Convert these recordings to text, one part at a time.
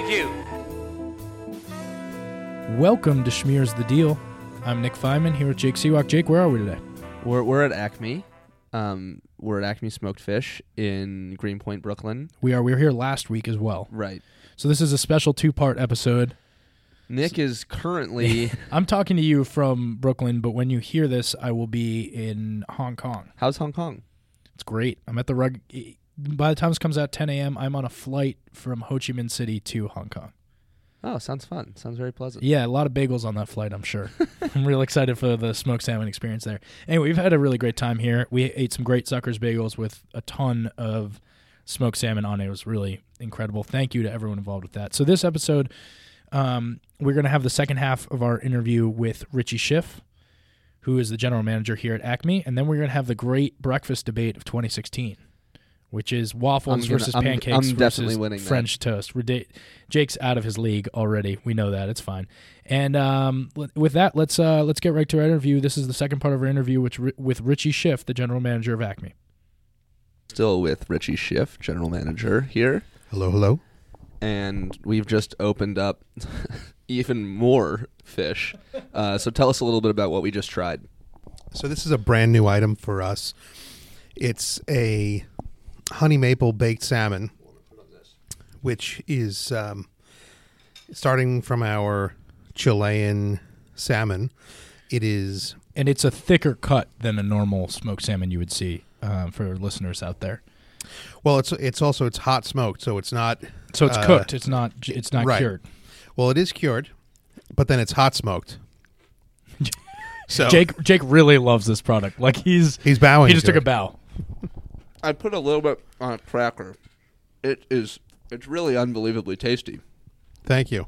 Thank you. Welcome to Schmears the Deal. I'm Nick Feynman here with Jake Seawalk. Jake, where are we today? We're we're at Acme. Um, we're at Acme Smoked Fish in Greenpoint, Brooklyn. We are. We were here last week as well. Right. So this is a special two-part episode. Nick is currently. I'm talking to you from Brooklyn, but when you hear this, I will be in Hong Kong. how's Hong Kong? It's great. I'm at the rug. By the time this comes out 10 a.m., I'm on a flight from Ho Chi Minh City to Hong Kong. Oh, sounds fun. Sounds very pleasant. Yeah, a lot of bagels on that flight, I'm sure. I'm real excited for the smoked salmon experience there. Anyway, we've had a really great time here. We ate some great Zucker's bagels with a ton of smoked salmon on it. It was really incredible. Thank you to everyone involved with that. So, this episode, um, we're going to have the second half of our interview with Richie Schiff, who is the general manager here at Acme. And then we're going to have the great breakfast debate of 2016. Which is waffles gonna- versus I'm- pancakes I'm versus definitely winning that. French toast. Rida- Jake's out of his league already. We know that. It's fine. And um, with that, let's uh, let's get right to our interview. This is the second part of our interview with with Richie Schiff, the general manager of Acme. Still with Richie Schiff, general manager here, Hello, hello. and we've just opened up even more fish. Uh, so tell us a little bit about what we just tried. So this is a brand new item for us. It's a honey maple baked salmon, which is um, starting from our Chilean salmon. It is And it's a thicker cut than a normal smoked salmon you would see uh, for listeners out there. well, it's it's also it's hot smoked, so it's not So it's uh, cooked. It's not. It's not right. cured. Well, it is cured, but then it's hot smoked. so Jake Jake really loves this product. Like he's he's bowing. he just to took a bow. I put a little bit on a cracker. It is. It's really unbelievably tasty. Thank you.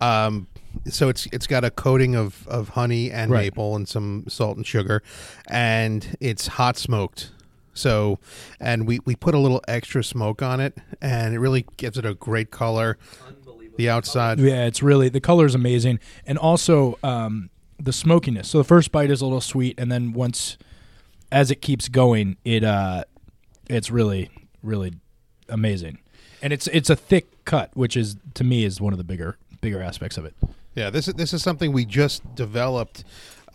Um, so it's it's got a coating of, of honey and Right. maple and some salt and sugar, and it's hot smoked. So, and we, we put a little extra smoke on it, and it really gives it a great color. The outside, Yeah, it's really the color is amazing, and also um, the smokiness. So the first bite is a little sweet, and then once as it keeps going, it uh, it's really really amazing, and it's it's a thick cut, which is to me is one of the bigger bigger aspects of it. yeah. This is this is something we just developed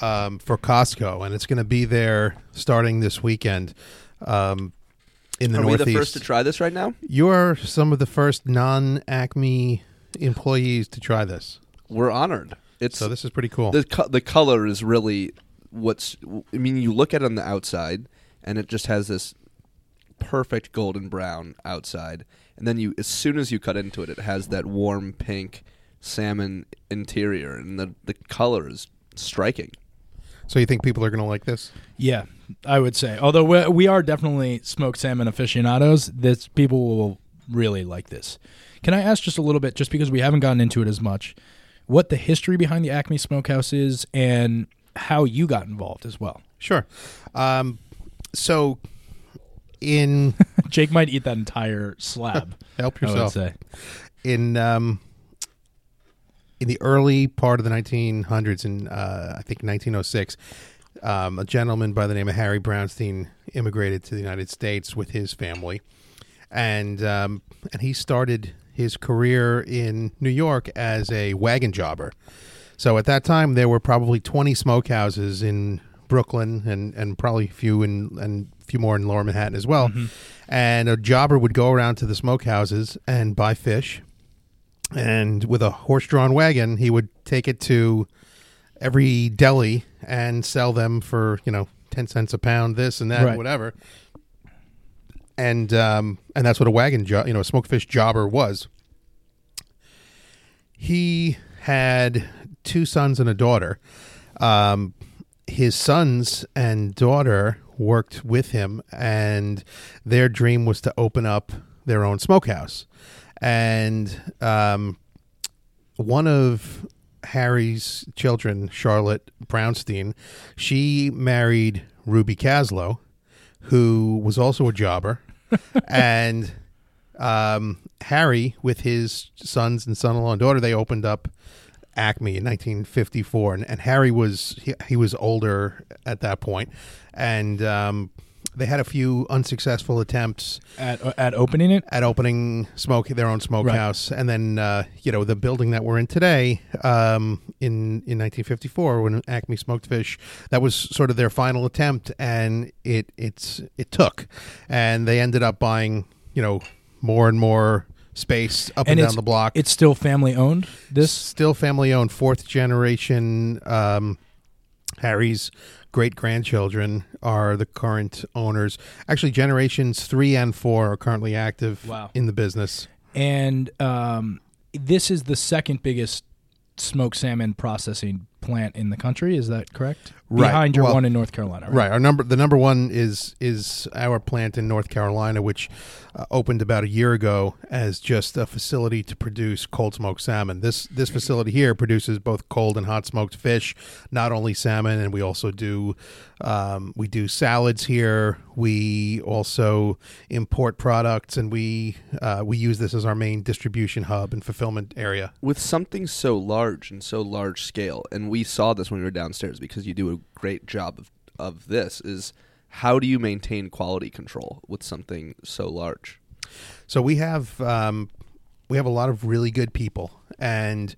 um, for Costco, and it's going to be there starting this weekend. Um, in the Are we Northeast, the first to try this right now? you're some of the first non Acme employees to try this. We're honored. It's So this is pretty cool. the co- the color is really what's. I mean, you look at it on the outside, and it just has this perfect golden brown outside, and then you, as soon as you cut into it, it has that warm pink salmon interior, and the the color is striking. So you think people are going to like this? Yeah, I would say. Although we, we are definitely smoked salmon aficionados, this people will really like this. Can I ask just a little bit, just because we haven't gotten into it as much, what the history behind the Acme Smokehouse is and how you got involved as well? Sure. Um, so in Jake might eat that entire slab. help I would yourself say. in um, in the early part of the 1900s, in uh, I think 1906, um, a gentleman by the name of Harry Brownstein immigrated to the United States with his family, and um, and he started his career in New York as a wagon jobber. So at that time, there were probably 20 smokehouses in Brooklyn, and, and probably a few in and a few more in Lower Manhattan as well. And a jobber would go around to the smokehouses and buy fish, and with a horse-drawn wagon, he would take it to every deli and sell them for you know 10 cents a pound, this and that, Right. whatever. And um, and that's what a wagon job, you know, a smokefish jobber was. He had two sons and a daughter. Um, his sons and daughter worked with him, and their dream was to open up their own smokehouse. And um, one of Harry's children, Charlotte Brownstein, she married Ruby Caslow, who was also a jobber. and um, Harry, with his sons and son-in-law and daughter, they opened up Acme in 1954, and, and Harry was he, he was older at that point, and um, they had a few unsuccessful attempts At at opening it, at opening smoke their own smokehouse, and then uh, you know the building that we're in today um, in in 1954 when Acme Smoked Fish that was sort of their final attempt, and it it's it took, and they ended up buying you know more and more space up and, And down the block. it's still family owned. This still family owned, fourth generation. Um, Harry's great grandchildren are the current owners. Actually, generations three and four are currently active Wow. in the business. and um, this is the second biggest smoked salmon processing plant in the country. Is that correct? Right. Behind your Well- one in North Carolina, right? Right. Our number, the number one is is our plant in North Carolina, which uh, opened about a year ago as just a facility to produce cold smoked salmon. This this facility here produces both cold and hot smoked fish, not only salmon, and we also do um, we do salads here. We also import products, and we uh, we use this as our main distribution hub and fulfillment area. with something so large and so large scale, and we saw this when we were downstairs because you do a great job of, of this, is how do you maintain quality control with something so large? So we have um, we have a lot of really good people, and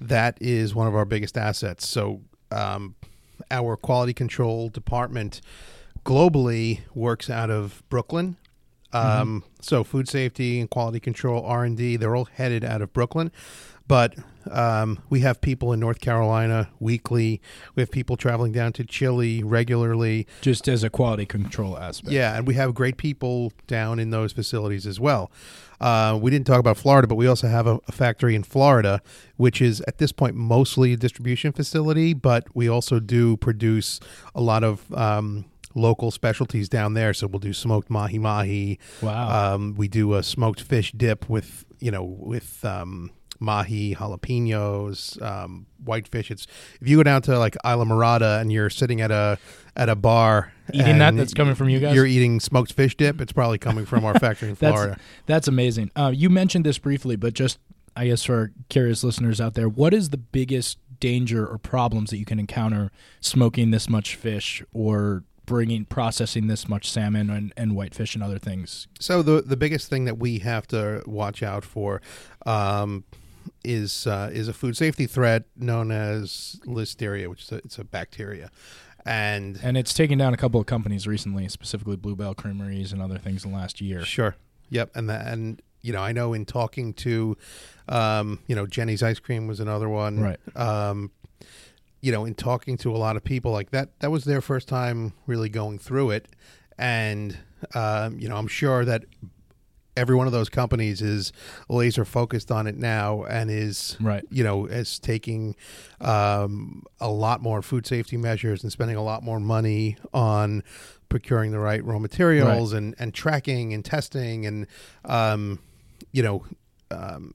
that is one of our biggest assets. So um, our quality control department globally works out of Brooklyn. Um, So food safety and quality control R and D they're all headed out of Brooklyn, but um, we have people in North Carolina weekly. We have people traveling down to Chile regularly. Just as a quality control aspect. Yeah, and we have great people down in those facilities as well. Uh, we didn't talk about Florida, but we also have a, a factory in Florida, which is at this point mostly a distribution facility, but we also do produce a lot of um, local specialties down there. So we'll do smoked mahi mahi. Wow. Um, we do a smoked fish dip with you know with um, mahi jalapenos, um, whitefish. It's if you go down to like Islamorada and you're sitting at a at a bar Eating that that's coming from you guys? You're eating smoked fish dip. It's probably coming from our factory in That's Florida. that's amazing. Uh, you mentioned this briefly, but just I guess for curious listeners out there, what is the biggest danger or problems that you can encounter smoking this much fish or bringing processing this much salmon and, and whitefish and other things? So the the biggest thing that we have to watch out for um, is uh, is a food safety threat known as listeria, which is a, it's a bacteria, and And it's taken down a couple of companies recently, specifically Blue Bell Creameries and other things in the last year. Sure. Yep. And that, and you know, I know in talking to, um, you know, Jeni's ice cream was another one. Right. Um, you know, in talking to a lot of people like that, that was their first time really going through it, and um, you know, I'm sure that every one of those companies is laser focused on it now and is Right. you know is taking um, a lot more food safety measures and spending a lot more money on procuring the right raw materials and and tracking and testing and um, you know um,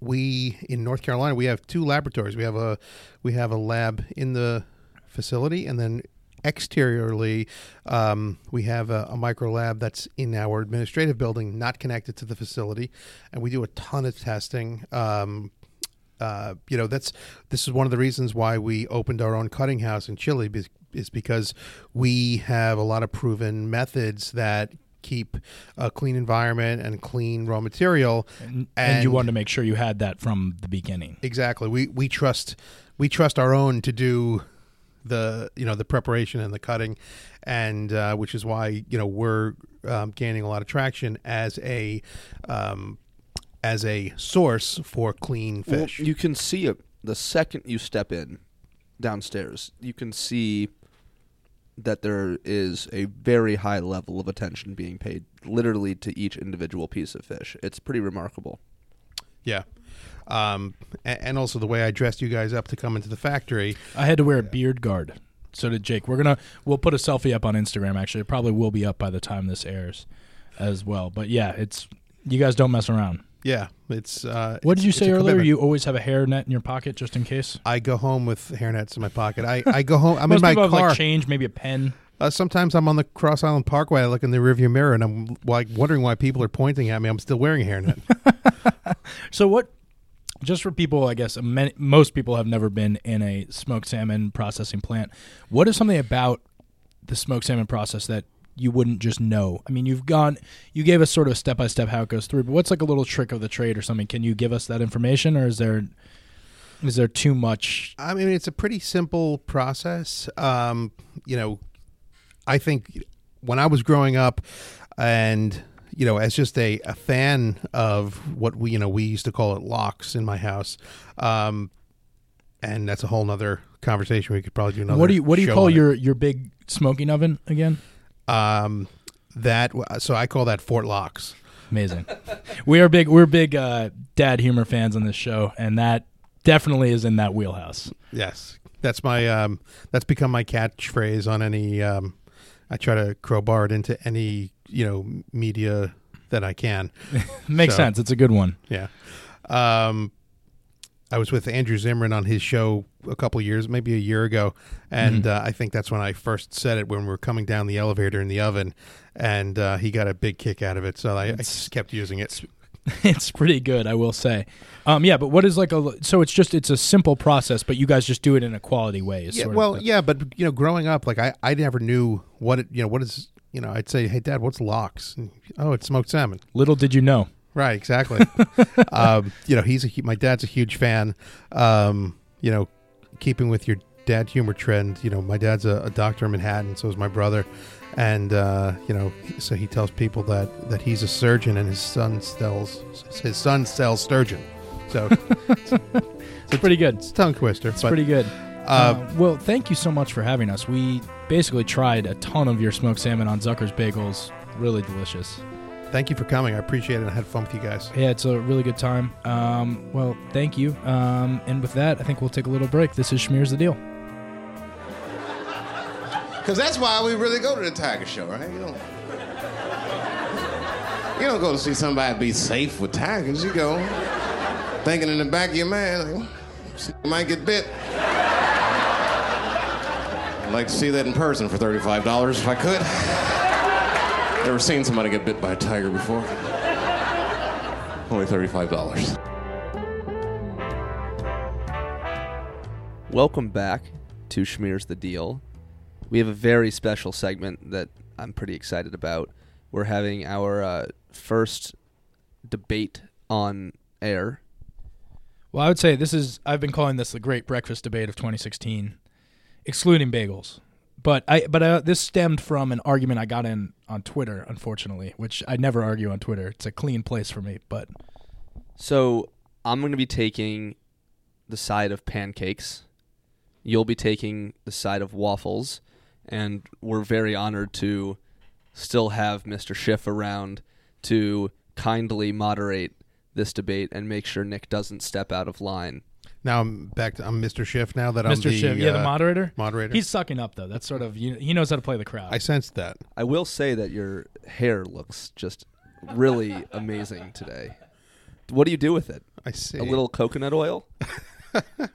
we in North Carolina we have two laboratories we have a we have a lab in the facility and then exteriorly um, we have a, a micro lab that's in our administrative building not connected to the facility and we do a ton of testing um, uh, you know that's this is one of the reasons why we opened our own cutting house in Chile be- is because we have a lot of proven methods that keep a clean environment and clean raw material And, and you And- wanted to make sure you had that from the beginning. Exactly. We we trust we trust our own to do the you know the preparation and the cutting, and uh, which is why you know we're um, gaining a lot of traction as a um, as a source for clean Well, fish. you can see it the second you step in downstairs. You can see that there is a very high level of attention being paid literally to each individual piece of fish. It's pretty remarkable. yeah. Um, and also the way I dressed you guys up to come into the factory. I had to wear a beard guard. So did Jake. We're gonna we'll put a selfie up on Instagram. Actually, it probably will be up by the time this airs, as well. But yeah, it's you guys don't mess around. Yeah, it's. Uh, What did you say earlier? commitment. You always have a hairnet in your pocket just in case. I go home with hairnets in my pocket. I, I go home. I'm in my people have car. like change, maybe a pen. Uh, sometimes I'm on the Cross Island Parkway. I look in the rearview mirror and I'm like wondering why people are pointing at me. I'm still wearing a hairnet. So what? Just for people, I guess many, most people have never been in a smoked salmon processing plant. What is something about the smoked salmon process that you wouldn't just know? I mean, you've gone, you gave us sort of step by step how it goes through, but what's like a little trick of the trade or something? Can you give us that information, or is there is there too much? I mean, it's a pretty simple process. Um, you know, I think when I was growing up, and you know, as just a, a fan of what we you know we used to call it lox in my house, um, and that's a whole nother conversation. We could probably do another. What do you what do you call on it. your your big smoking oven again? um that? So I call that Fort Lox. Amazing. we are big. We're big uh, dad humor fans on this show, and that definitely is in that wheelhouse. Yes, that's my um, that's become my catchphrase on any. Um, I try to crowbar it into any you know media that I can. Makes So- sense. It's a good one. Yeah. Um, I was with Andrew Zimmern on his show a couple years, maybe a year ago, and uh, I think that's when I first said it when we were coming down the elevator in the oven, and uh, he got a big kick out of it. So I, I just kept using it. it's pretty good, I will say. Um, yeah, but what is like a so it's just it's a simple process, but you guys just do it in a quality way. is Yeah, sort of well, the- yeah, but you know, growing up, like I, I never knew what it, you know, what is, you know, I'd say, hey, Dad, what's lox? And, oh, it's smoked salmon. little did you know. Right, exactly. um, you know, he's a, my dad's a huge fan. Um, you know, keeping with your dad humor trend, you know, my dad's a, a doctor in Manhattan, so is my brother, and uh, you know, so he tells people that that he's a surgeon and his son sells his son sells sturgeon. So It's pretty good. it's a tongue twister. It's but, pretty good. uh, Uh, well, thank you so much for having us. We basically tried a ton of your smoked salmon on Zucker's Bagels. Really delicious. thank you for coming. I appreciate it. I had fun with you guys. Yeah, it's a really good time. Um, well, thank you. Um, and with that, I think we'll take a little break. This is Schmear's the Deal. Because that's why we really go to the Tiger Show, right? You don't, you don't go to see somebody be safe with tigers. You go thinking in the back of your mind, like, "See, I might get bit. I'd like to see that in person for $35 if I could. Never seen somebody get bit by a tiger before. Only $35. Welcome back to Schmear's the Deal. We have a very special segment that I'm pretty excited about. We're having our uh, first debate on air. Well, I would say this is, I've been calling this the great breakfast debate of 2016, excluding bagels. But I, but uh, this stemmed from an argument I got in on Twitter, unfortunately, which I never argue on Twitter. It's a clean place for me. But So I'm going to be taking the side of pancakes. You'll be taking the side of waffles. And we're very honored to still have Mr. Schiff around to kindly moderate this debate and make sure Nick doesn't step out of line. Now I'm back to I'm Mr. Schiff now that I'm Mr. the Schiff, yeah, the uh, moderator, moderator. he's sucking up though. That's sort of you, he knows how to play the crowd. I sensed that. I will say that your hair looks just really amazing today. What do you do with it? I see. A little coconut oil?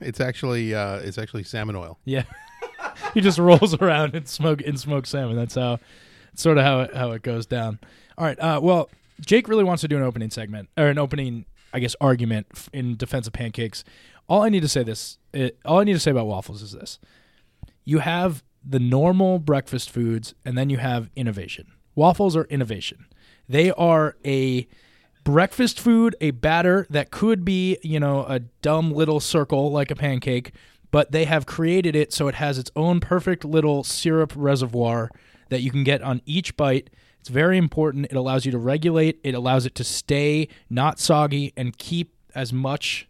It's actually uh, it's actually salmon oil. Yeah, he just rolls around and smoke and smoke salmon. That's how, sort of how it, how it goes down. All right. Uh, well, Jake really wants to do an opening segment or an opening, I guess, argument in defense of pancakes. All I need to say this, it, all I need to say about waffles is this: you have the normal breakfast foods, and then you have innovation. Waffles are innovation. They are a breakfast food, a batter that could be, you know, a dumb little circle like a pancake, but they have created it so it has its own perfect little syrup reservoir that you can get on each bite. It's very important. It allows you to regulate, it allows it to stay not soggy and keep as much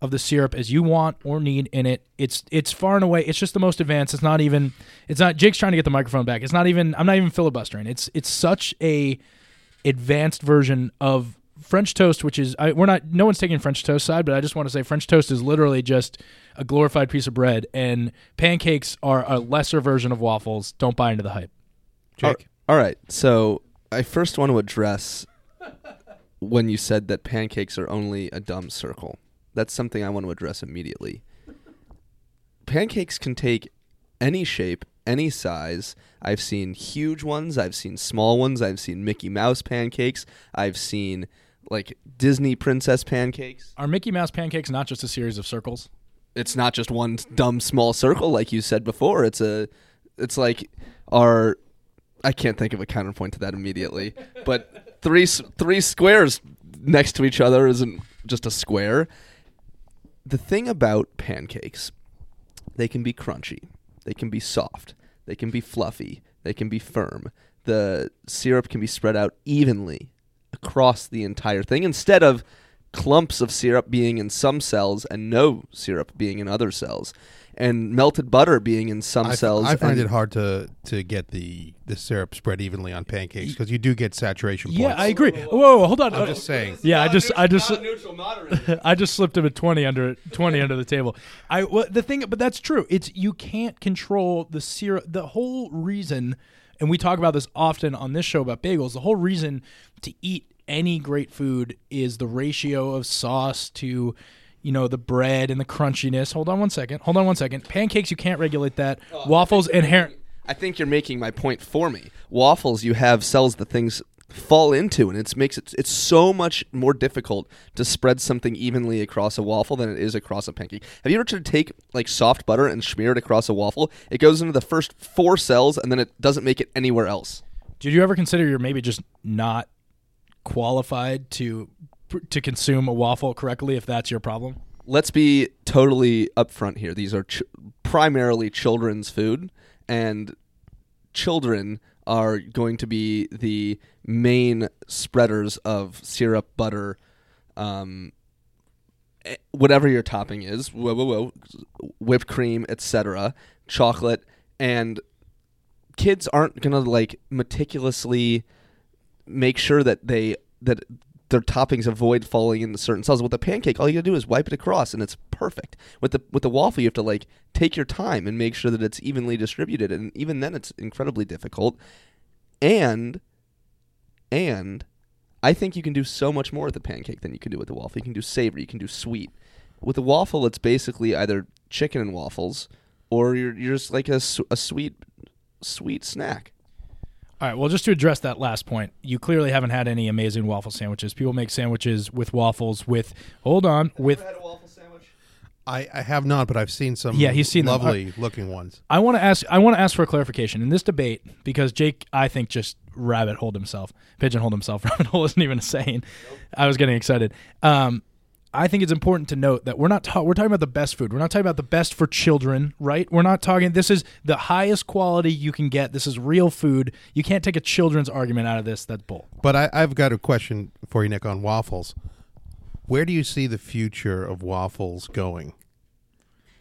of the syrup as you want or need in it. It's it's far and away. It's just the most advanced. It's not even. It's not. Jake's trying to get the microphone back. It's not even. I'm not even filibustering. It's it's such a advanced version of French toast, which is I, we're not. No one's taking French toast side, but I just want to say French toast is literally just a glorified piece of bread, and pancakes are a lesser version of waffles. Don't buy into the hype. Jake, All right. So I first want to address when you said that pancakes are only a dumb circle. That's something I want to address immediately. Pancakes can take any shape, any size. I've seen huge ones, I've seen small ones, I've seen Mickey Mouse pancakes, I've seen like Disney princess pancakes. Are Mickey Mouse pancakes not just a series of circles? it's not just one dumb small circle like you said before. It's a it's like our I can't think of a counterpoint to that immediately. But three three squares next to each other isn't just a square. The thing about pancakes, they can be crunchy, they can be soft, they can be fluffy, they can be firm. The syrup can be spread out evenly across the entire thing instead of clumps of syrup being in some cells and no syrup being in other cells and melted butter being in some I, cells I find it hard to to get the the syrup spread evenly on pancakes because you do get saturation points. Yeah, I agree. Whoa, whoa, hold on. I'm just saying. Yeah, I just, I just, neutral moderator. I just slipped him a twenty under twenty under the table. I well, the thing, but that's true. It's you can't control the syrup. The whole reason, and we talk about this often on this show about bagels. The whole reason to eat any great food is the ratio of sauce to. You know the bread and the crunchiness. Hold on one second. Hold on one second. Pancakes, you can't regulate that. Waffles, inherent. I think you're making my point for me. Waffles, you have cells the things fall into, and it makes it it's so much more difficult to spread something evenly across a waffle than it is across a pancake. Have you ever tried to take like soft butter and smear it across a waffle? It goes into the first four cells, and then it doesn't make it anywhere else. Did you ever consider you're maybe just not qualified to to consume a waffle correctly if that's your problem? let's be totally upfront here. These are ch- primarily children's food, and children are going to be the main spreaders of syrup, butter, um, eh, whatever your topping is, whoa, whoa, whoa, whipped cream, etc., chocolate, and kids aren't gonna like meticulously make sure that they that their toppings avoid falling into certain cells. With the pancake, all you gotta do is wipe it across, and it's perfect. With the with the waffle, you have to like take your time and make sure that it's evenly distributed, and even then, it's incredibly difficult. And and I think you can do so much more with the pancake than you can do with the waffle. You can do savory, you can do sweet. With the waffle, it's basically either chicken and waffles, or you're you're just like a, a sweet sweet snack. All right. Well, just to address that last point, you clearly haven't had any amazing waffle sandwiches. People make sandwiches with waffles with. Hold on. With had a waffle sandwich? I, I have not, but I've seen some. Yeah, he's seen them. lovely looking ones. I want to ask. I want to ask for a clarification in this debate because Jake, I think, just rabbit holed himself, pigeonholed himself. Rabbit hole isn't even a saying. I was getting excited. Um, I think it's important to note that we're not ta- we're talking about the best food. We're not talking about the best for children, right? We're not talking. This is the highest quality you can get. This is real food. You can't take a children's argument out of this. That's bull. But I, I've got a question for you, Nick, on waffles. Where do you see the future of waffles going?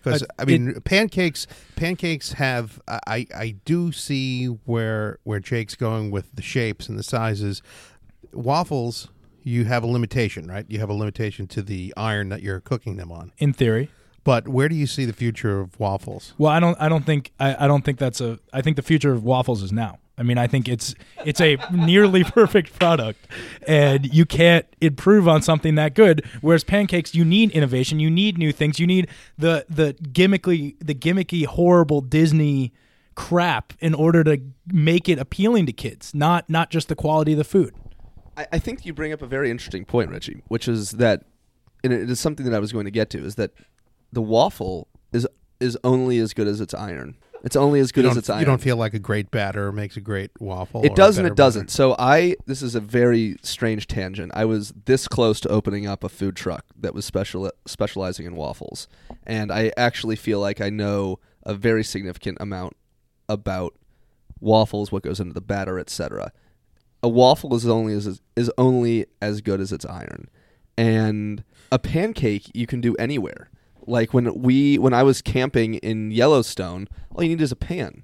Because Uh, I mean, pancakes. Pancakes have. I I do see where where Jake's going with the shapes and the sizes. Waffles, you have a limitation, right? You have a limitation to the iron that you're cooking them on. In theory. But where do you see the future of waffles? Well, I don't. I don't think. I, I don't think that's a. I think the future of waffles is now. I mean, I think it's it's a nearly perfect product, and you can't improve on something that good. Whereas pancakes, you need innovation. You need new things. You need the the gimmicky the gimmicky horrible Disney crap in order to make it appealing to kids. Not not just the quality of the food. I, I think you bring up a very interesting point, Richie, which is that, and it is something that I was going to get to, is that the waffle is is only as good as its iron. It's only as good as its iron. you don't feel like a great batter makes a great waffle. It does and it doesn't. batter. So I this is a very strange tangent. I was this close to opening up a food truck that was special specializing in waffles, and I actually feel like I know a very significant amount about waffles, what goes into the batter, etc. A waffle is only as is only as good as its iron, and a pancake you can do anywhere. Like when we when I was camping in Yellowstone, all you need is a pan.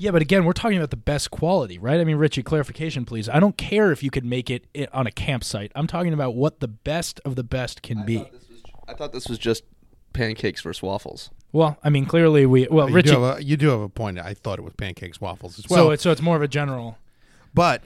Yeah, but again, we're talking about the best quality, right? I mean, Richie, clarification, please. I don't care if you could make it on a campsite. I'm talking about what the best of the best can be. I thought this was just pancakes versus waffles. Well, I mean, clearly we. Well, you Richie. do, have a, you do have a point. I thought it was pancakes, waffles as so well. it's so it's more of a general. but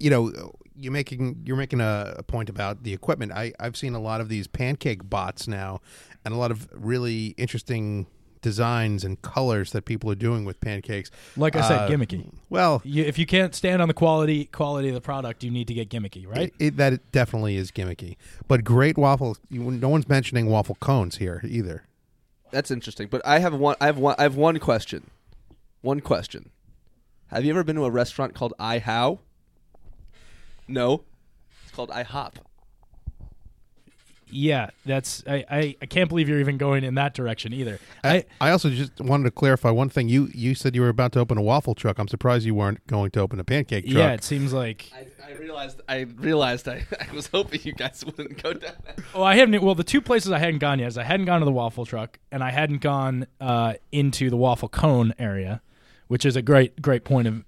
you know, you're making you're making a, a point about the equipment. I I've seen a lot of these pancake bots now, and a lot of really interesting designs and colors that people are doing with pancakes. Like I said, Uh, gimmicky. Well, You, if you can't stand on the quality quality of the product, you need to get gimmicky, right? it, it, that it definitely is gimmicky. But great waffle. You, no one's mentioning waffle cones here either. That's interesting. But I have one. I have one. I have one question. One question. Have you ever been to a restaurant called I How? No, it's called I Hop. Yeah, that's I, I, I can't believe you're even going in that direction either. I, I, I also just wanted to clarify one thing. You you said you were about to open a waffle truck. I'm surprised you weren't going to open a pancake truck. yeah, it seems like I, I realized. I realized. I, I was hoping you guys wouldn't go down that. Oh, I haven't. Well, the two places I hadn't gone yet is I hadn't gone to the waffle truck, and I hadn't gone uh, into the waffle cone area, which is a great, great point of.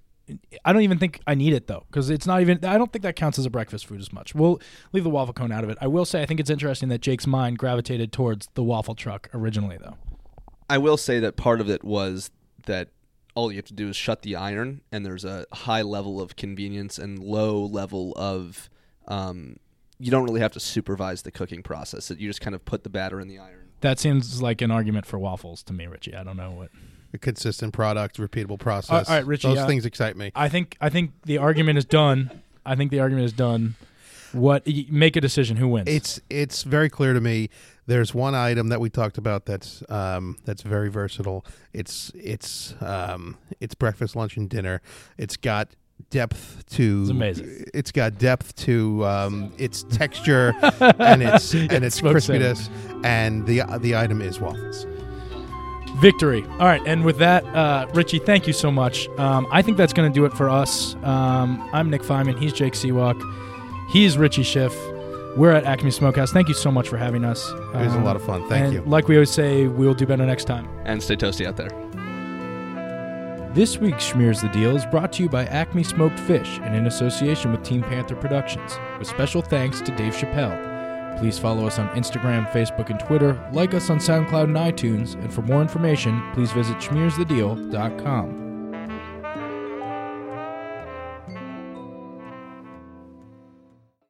I don't even think I need it though, because it's not even. I don't think that counts as a breakfast food as much. We'll leave the waffle cone out of it. I will say I think it's interesting that Jake's mind gravitated towards the waffle truck originally, though. I will say that part of it was that all you have to do is shut the iron, and there's a high level of convenience and low level of. Um, you don't really have to supervise the cooking process. That you just kind of put the batter in the iron. That seems like an argument for waffles to me, Richie. I don't know what. A consistent product, repeatable process. all right, Richie, Those uh, things excite me. I think I think the argument is done. I think the argument is done. What make a decision? Who wins? It's it's very clear to me. There's one item that we talked about that's um, that's very versatile. It's it's um, it's breakfast, lunch, and dinner. It's got depth to It's amazing. It's got depth to um, its texture and its and its Smoked salmon. crispiness. And the the item is waffles. Victory. All right, and with that, uh, Richie, thank you so much. Um, I think that's going to do it for us. Um, I'm Nick Feynman. He's Jake Seawalk. He's Richie Schiff. We're at Acme Smokehouse. Thank you so much for having us. It was a lot of fun. Thank and you. Like we always say, we'll do better next time. And stay toasty out there. This week's Schmears the Deal is brought to you by Acme Smoked Fish and in association with Team Panther Productions, with special thanks to Dave Chappelle. Please follow us on Instagram, Facebook, and Twitter, like us on SoundCloud and iTunes, and for more information, please visit schmearsthedeal.com.